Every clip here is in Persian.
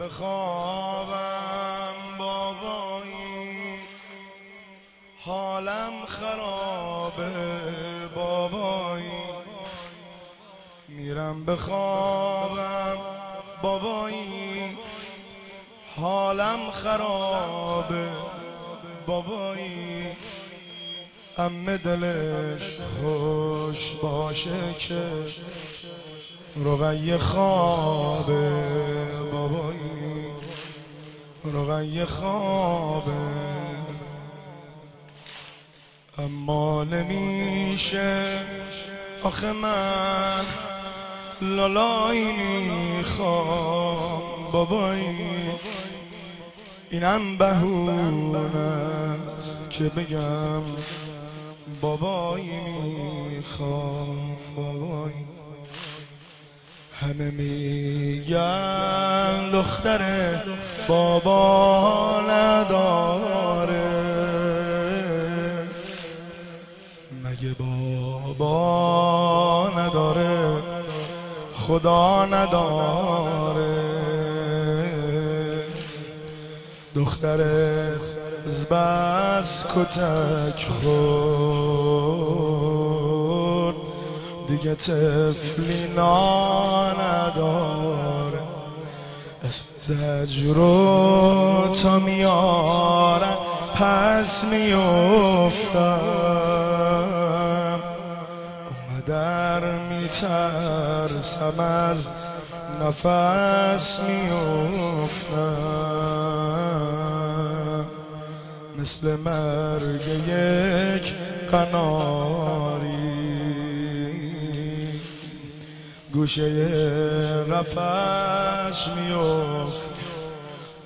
بخوابم بابایی. حالم خرابه بابایی. میرم بخوابم بابایی. حالم خرابه بابایی. امه دلش خوش باشه که رقیه خوابه. بابایی رقیه خوابه. اما نمیشه. آخه من لالایی می‌خوام. بابایی اینم بهونه است که بگم بابایی می‌خوام. بابایی همه میگن دختر بابا نداره. مگه بابا نداره؟ خدا نداره. دخترت از بس کتک خورد. دیگه تفلی نداره. زجر رو تا میارم پس میفتم در میترسم از نفس میفتم مثل مرگ یک قناری گوشه قفش میفت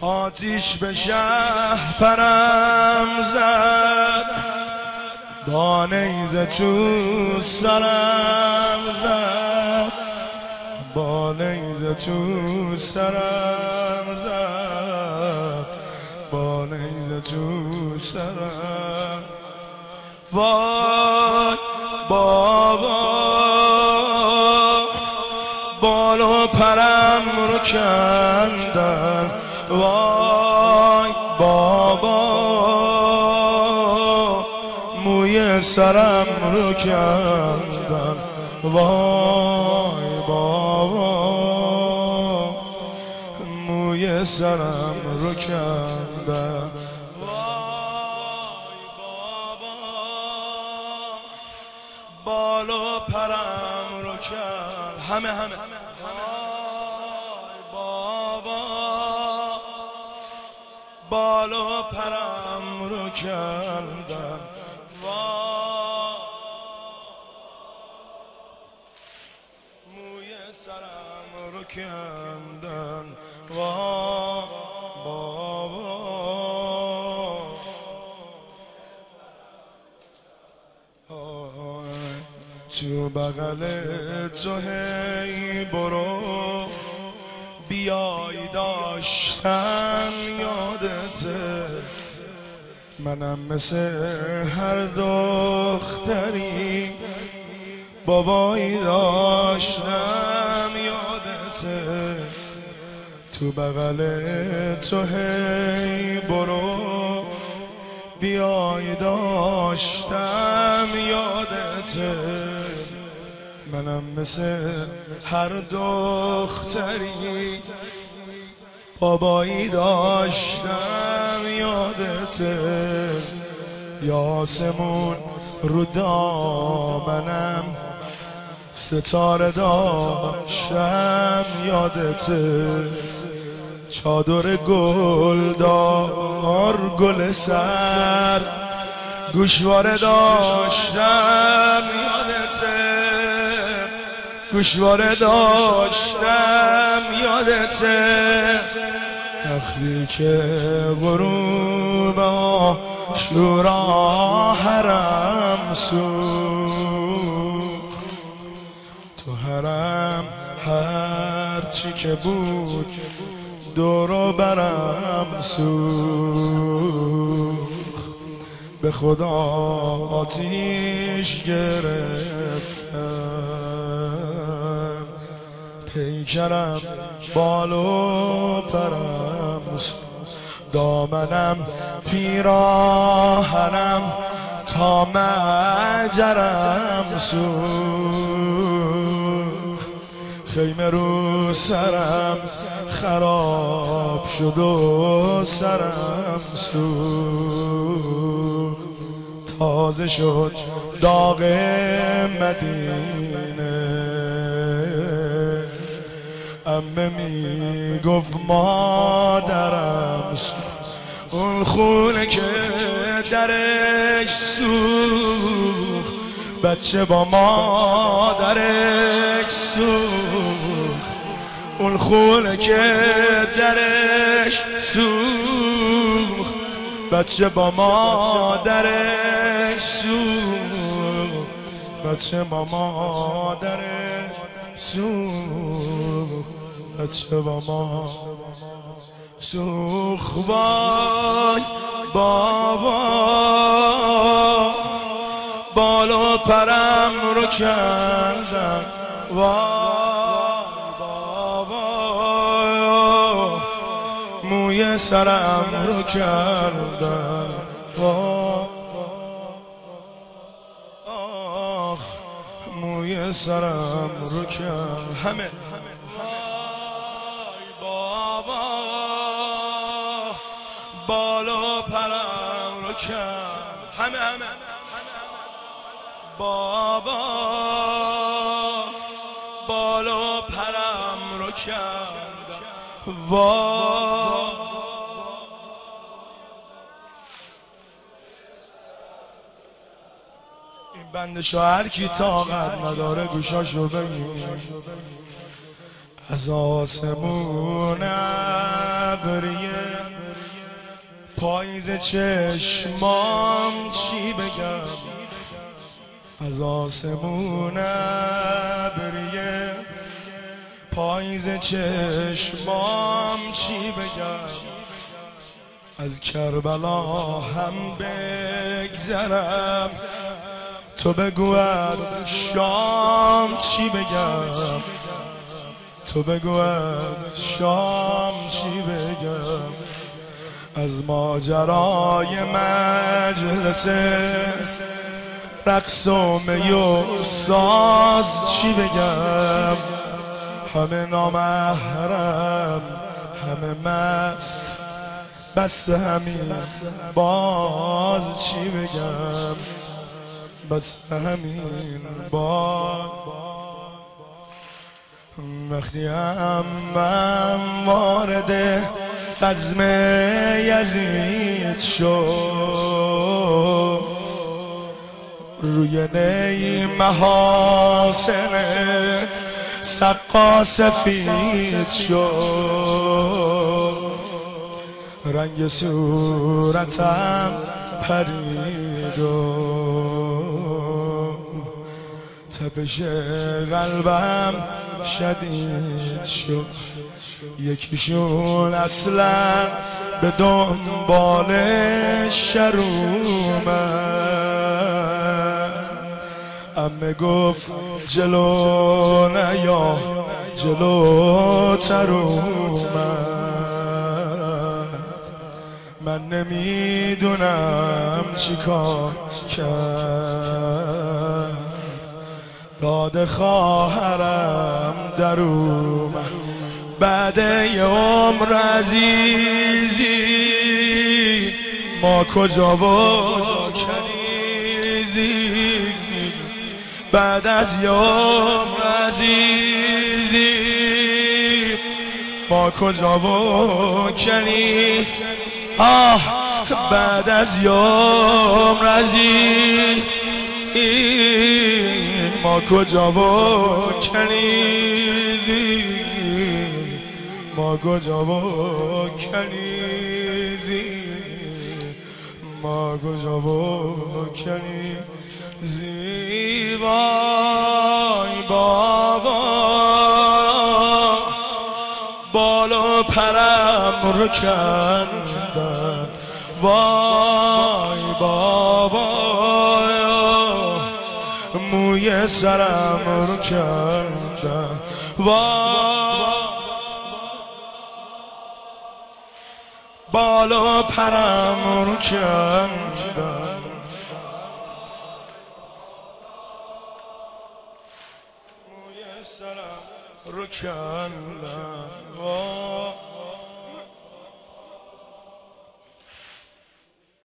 آتیش به شهر پرم زد. با نیزه تو سرم زد. با نیزه تو سرم زد. با نیزه تو سرم. وای بابا. کندن وای بابا موی سرم رو کندن. وای بابا موی سرم رو کندن. وای بابا بالو پرم رو کرد همه همه. پرم رو کردن وای موی سرم رو کندن وای بابا تو بغل تو هی برو بیای داشتم یادته. منم مثل هر دختری بابایی داشتم یادته. تو بغل تو هی برو بیای داشتم یادته. منم مثل هر دختری. بابایی داشتم یادته یاسمون رو دامنم. ستاره داشتم یادته چادر گل دار گل سر. گوشواره داشتم یادته گوشواره داشتم یادته. وقتی که غروب شورا حرم سوخت. تو حرم هر چی که بود دورو برم سوخت. به خدا آتیش گرفتم. پیکرم بالو پرم دامنم پیراهنم تا مجرم. سو خیمه رو سرم خراب شد و سرم سو تازه شد داغ مدینه. امه می گفت مادرم اون خونه که درش سوخ بچه با مادرش سوخ اون خونه که درش سوخ بچه با مادرش سوخ بچه با مادرش سوخ بچه با ما. سوخ بای بابا بالو پرم رو کردم. وای بابا. موی سرم رو کردم. وای سرم رو کرد همه. کرد همه همه بابا بالو پرم رو کرد وا. این بند شاعر کی طاقت نداره گوشاشو بگیر. از آسمون ابریه. پاییز چشمام چی بگم؟ از آسمون ابریه. پاییز چشمام چی بگم؟ از کربلا هم بگذرم. تو بگو از شام چی بگم؟ تو بگو از شام چی بگم؟ از ماجرای مجلس رقص و می و ساز چی بگم؟ همه نامحرم همه مست بس همین باز چی بگم؟ بس همین باز. وقتی هم من وارد قزم یزید شد روی نی محاسن سقا سفید شد رنگ صورتم پرید و تپش قلبم شدید شد. یکیشون اصلا به دنبال شرومه امه گفت جلو نیا جلو ترومه من نمی‌دونم چی کار کرد. داد خواهرم در اومد. بعد یه عمر عزیزی. ما کجا و کنیزی؟ بعد از یه عمر عزیزی. ما کجا و کنی؟ آه بعد از یوم عزیز. ما کجا و کنیزی؟ ما کجا و کنیزی. ما کجا و کنیزی. وای بابا. بالا پرم رو کندن وای بابا. موی سرم رو کردم وا بالا پرم رو کردم موی سرم رو کردم